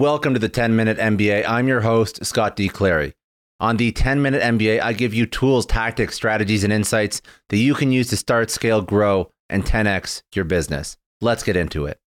Welcome to the 10 Minute MBA. I'm your host, Scott D. Clary. On the 10 Minute MBA, I give you tools, tactics, strategies, and insights that you can use to start, scale, grow, and 10x your business. Let's get into it.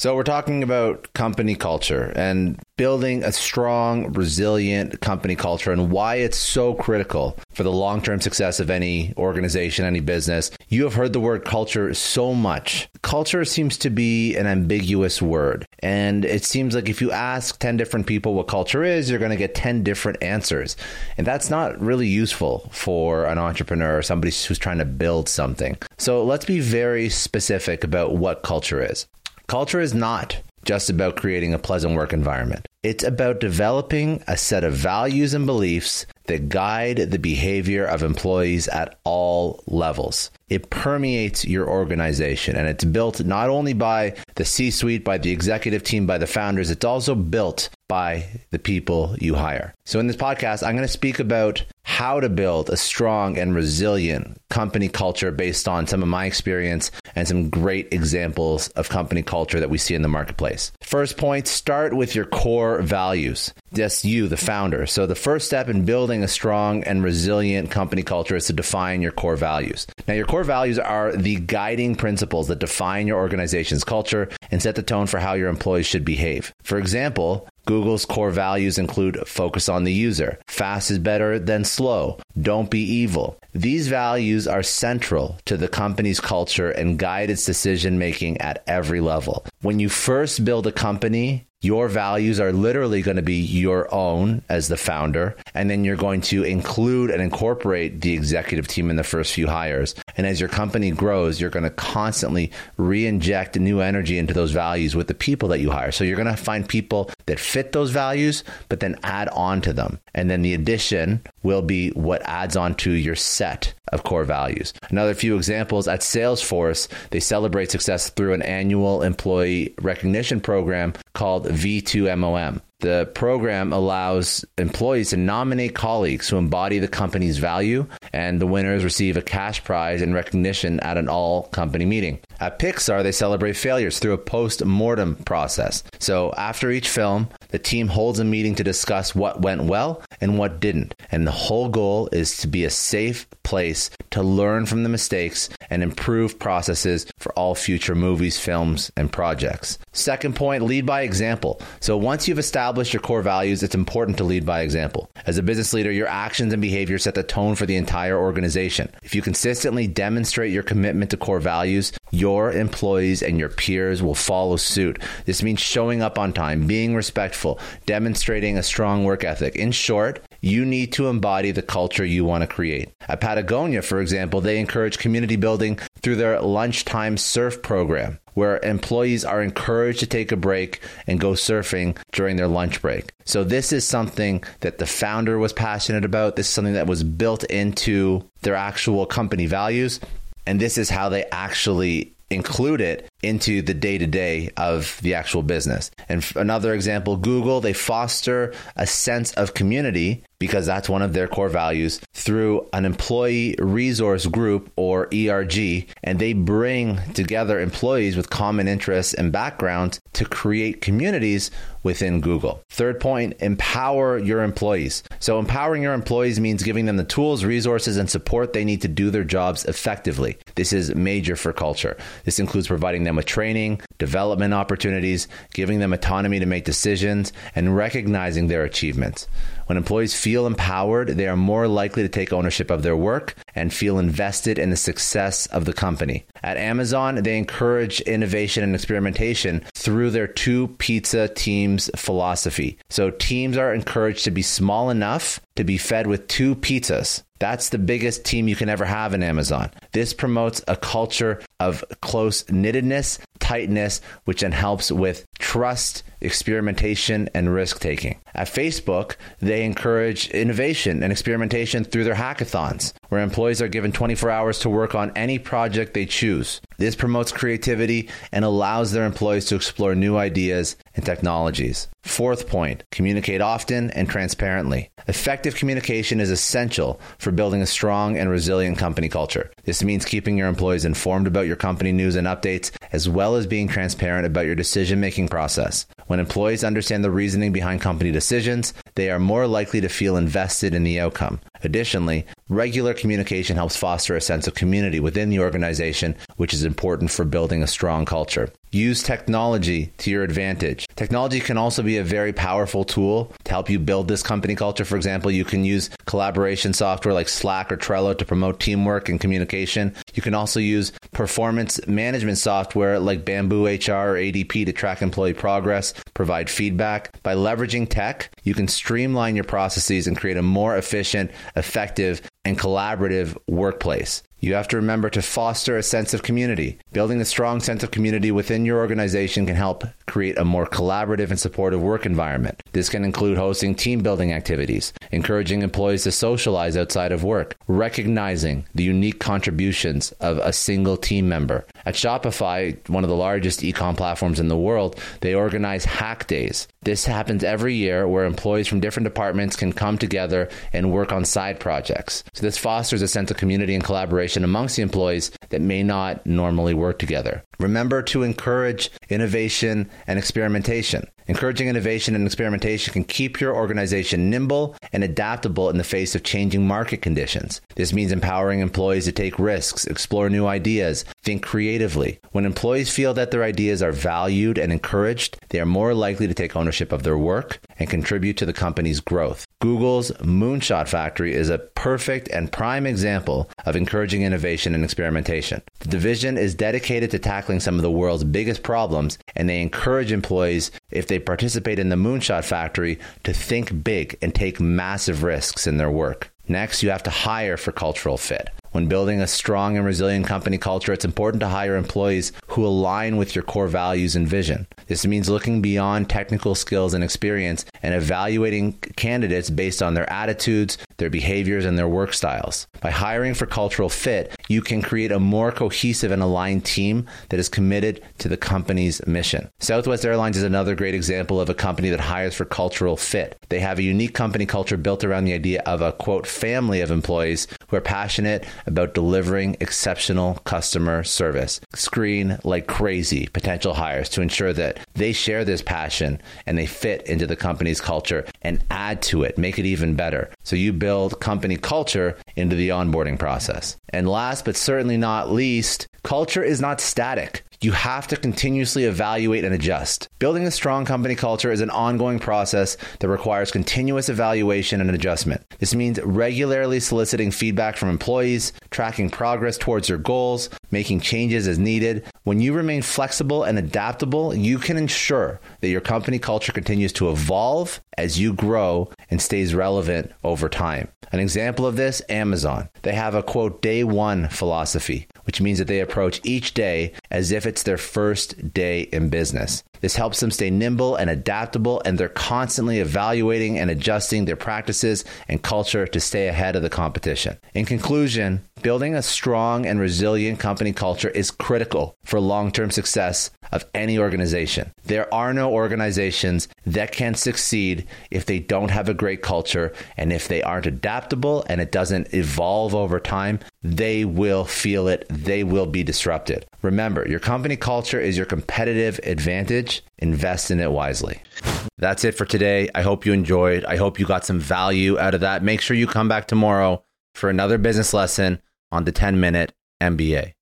So, we're talking about company culture and building a strong, resilient company culture and why it's so critical for the long term success of any organization, any business. You have heard the word culture so much. Culture seems to be an ambiguous word. And it seems like if you ask 10 different people what culture is, you're going to get 10 different answers. And that's not really useful for an entrepreneur or somebody who's trying to build something. So, let's be very specific about what culture is. Culture is not just about creating a pleasant work environment. It's about developing a set of values and beliefs that guide the behavior of employees at all levels. It permeates your organization and it's built not only by the C suite, by the executive team, by the founders, it's also built by the people you hire. So, in this podcast, I'm going to speak about how to build a strong and resilient company culture based on some of my experience and some great examples of company culture that we see in the marketplace. First point start with your core values. That's you, the founder. So, the first step in building a strong and resilient company culture is to define your core values. Now, your core values are the guiding principles that define your organization's culture and set the tone for how your employees should behave. For example, Google's core values include focus on the user, fast is better than slow, don't be evil. These values are central to the company's culture and guide its decision making at every level. When you first build a company, your values are literally going to be your own as the founder. And then you're going to include and incorporate the executive team in the first few hires. And as your company grows, you're going to constantly re inject new energy into those values with the people that you hire. So you're going to find people that fit those values, but then add on to them. And then the addition will be what adds on to your set of core values. Another few examples at Salesforce, they celebrate success through an annual employee recognition program called V2MOM. The program allows employees to nominate colleagues who embody the company's value, and the winners receive a cash prize and recognition at an all company meeting. At Pixar, they celebrate failures through a post mortem process. So, after each film, the team holds a meeting to discuss what went well and what didn't. And the whole goal is to be a safe place to learn from the mistakes and improve processes for all future movies, films, and projects. Second point lead by example. So, once you've established your core values, it's important to lead by example. As a business leader, your actions and behavior set the tone for the entire organization. If you consistently demonstrate your commitment to core values, your employees and your peers will follow suit. This means showing up on time, being respectful, demonstrating a strong work ethic. In short, you need to embody the culture you want to create. At Patagonia, for example, they encourage community building through their lunchtime surf program, where employees are encouraged to take a break and go surfing during their lunch break. So, this is something that the founder was passionate about. This is something that was built into their actual company values. And this is how they actually include it into the day to day of the actual business. And another example, Google, they foster a sense of community because that's one of their core values through an employee resource group or ERG. And they bring together employees with common interests and backgrounds to create communities within Google. Third point, empower your employees. So, empowering your employees means giving them the tools, resources, and support they need to do their jobs effectively. This is major for culture. This includes providing them with training, development opportunities, giving them autonomy to make decisions, and recognizing their achievements. When employees feel empowered, they are more likely to take ownership of their work and feel invested in the success of the company. At Amazon, they encourage innovation and experimentation through their two pizza teams philosophy. So teams are encouraged to be small enough to be fed with two pizzas. That's the biggest team you can ever have in Amazon. This promotes a culture of close knittedness, tightness, which then helps with trust, experimentation, and risk taking. At Facebook, they encourage innovation and experimentation through their hackathons, where employees are given 24 hours to work on any project they choose. This promotes creativity and allows their employees to explore new ideas and technologies. Fourth point communicate often and transparently. Effective communication is essential for building a strong and resilient company culture. This means keeping your employees informed about your company news and updates, as well as being transparent about your decision making process. When employees understand the reasoning behind company decisions, they are more likely to feel invested in the outcome. Additionally, regular communication helps foster a sense of community within the organization, which is important for building a strong culture. Use technology to your advantage. Technology can also be a very powerful tool to help you build this company culture. For example, you can use collaboration software like Slack or Trello to promote teamwork and communication. You can also use performance management software like Bamboo HR or ADP to track employee progress, provide feedback. By leveraging tech, you can streamline your processes and create a more efficient, effective, and collaborative workplace. You have to remember to foster a sense of community. Building a strong sense of community within your organization can help create a more collaborative and supportive work environment. This can include hosting team building activities, encouraging employees to socialize outside of work, recognizing the unique contributions of a single team member. At Shopify, one of the largest e-com platforms in the world, they organize hack days. This happens every year where employees from different departments can come together and work on side projects. So this fosters a sense of community and collaboration amongst the employees that may not normally work together. Remember to encourage innovation and experimentation. Encouraging innovation and experimentation can keep your organization nimble and adaptable in the face of changing market conditions. This means empowering employees to take risks, explore new ideas, think creatively. When employees feel that their ideas are valued and encouraged, they are more likely to take ownership of their work and contribute to the company's growth. Google's Moonshot Factory is a perfect and prime example of encouraging innovation and experimentation. The division is dedicated to tackling some of the world's biggest problems, and they encourage employees, if they participate in the Moonshot Factory, to think big and take massive risks in their work. Next, you have to hire for cultural fit. When building a strong and resilient company culture, it's important to hire employees who align with your core values and vision. This means looking beyond technical skills and experience and evaluating candidates based on their attitudes, their behaviors, and their work styles. By hiring for cultural fit, you can create a more cohesive and aligned team that is committed to the company's mission. Southwest Airlines is another great example of a company that hires for cultural fit. They have a unique company culture built around the idea of a quote family of employees who are passionate about delivering exceptional customer service. Screen like crazy potential hires to ensure that they share this passion and they fit into the company's culture and add to it, make it even better. So you build company culture into the onboarding process. And last but certainly not least, culture is not static you have to continuously evaluate and adjust. Building a strong company culture is an ongoing process that requires continuous evaluation and adjustment. This means regularly soliciting feedback from employees, tracking progress towards your goals, making changes as needed. When you remain flexible and adaptable, you can ensure that your company culture continues to evolve as you grow and stays relevant over time. An example of this, Amazon. They have a quote, day one philosophy, which means that they approach each day as if it's their first day in business. This helps them stay nimble and adaptable, and they're constantly evaluating and adjusting their practices and culture to stay ahead of the competition. In conclusion, building a strong and resilient company culture is critical for long term success of any organization. There are no organizations that can succeed if they don't have a great culture and if they aren't adaptable and it doesn't evolve over time, they will feel it. They will be disrupted. Remember, your company culture is your competitive advantage. Invest in it wisely. That's it for today. I hope you enjoyed. I hope you got some value out of that. Make sure you come back tomorrow for another business lesson on the 10 minute MBA.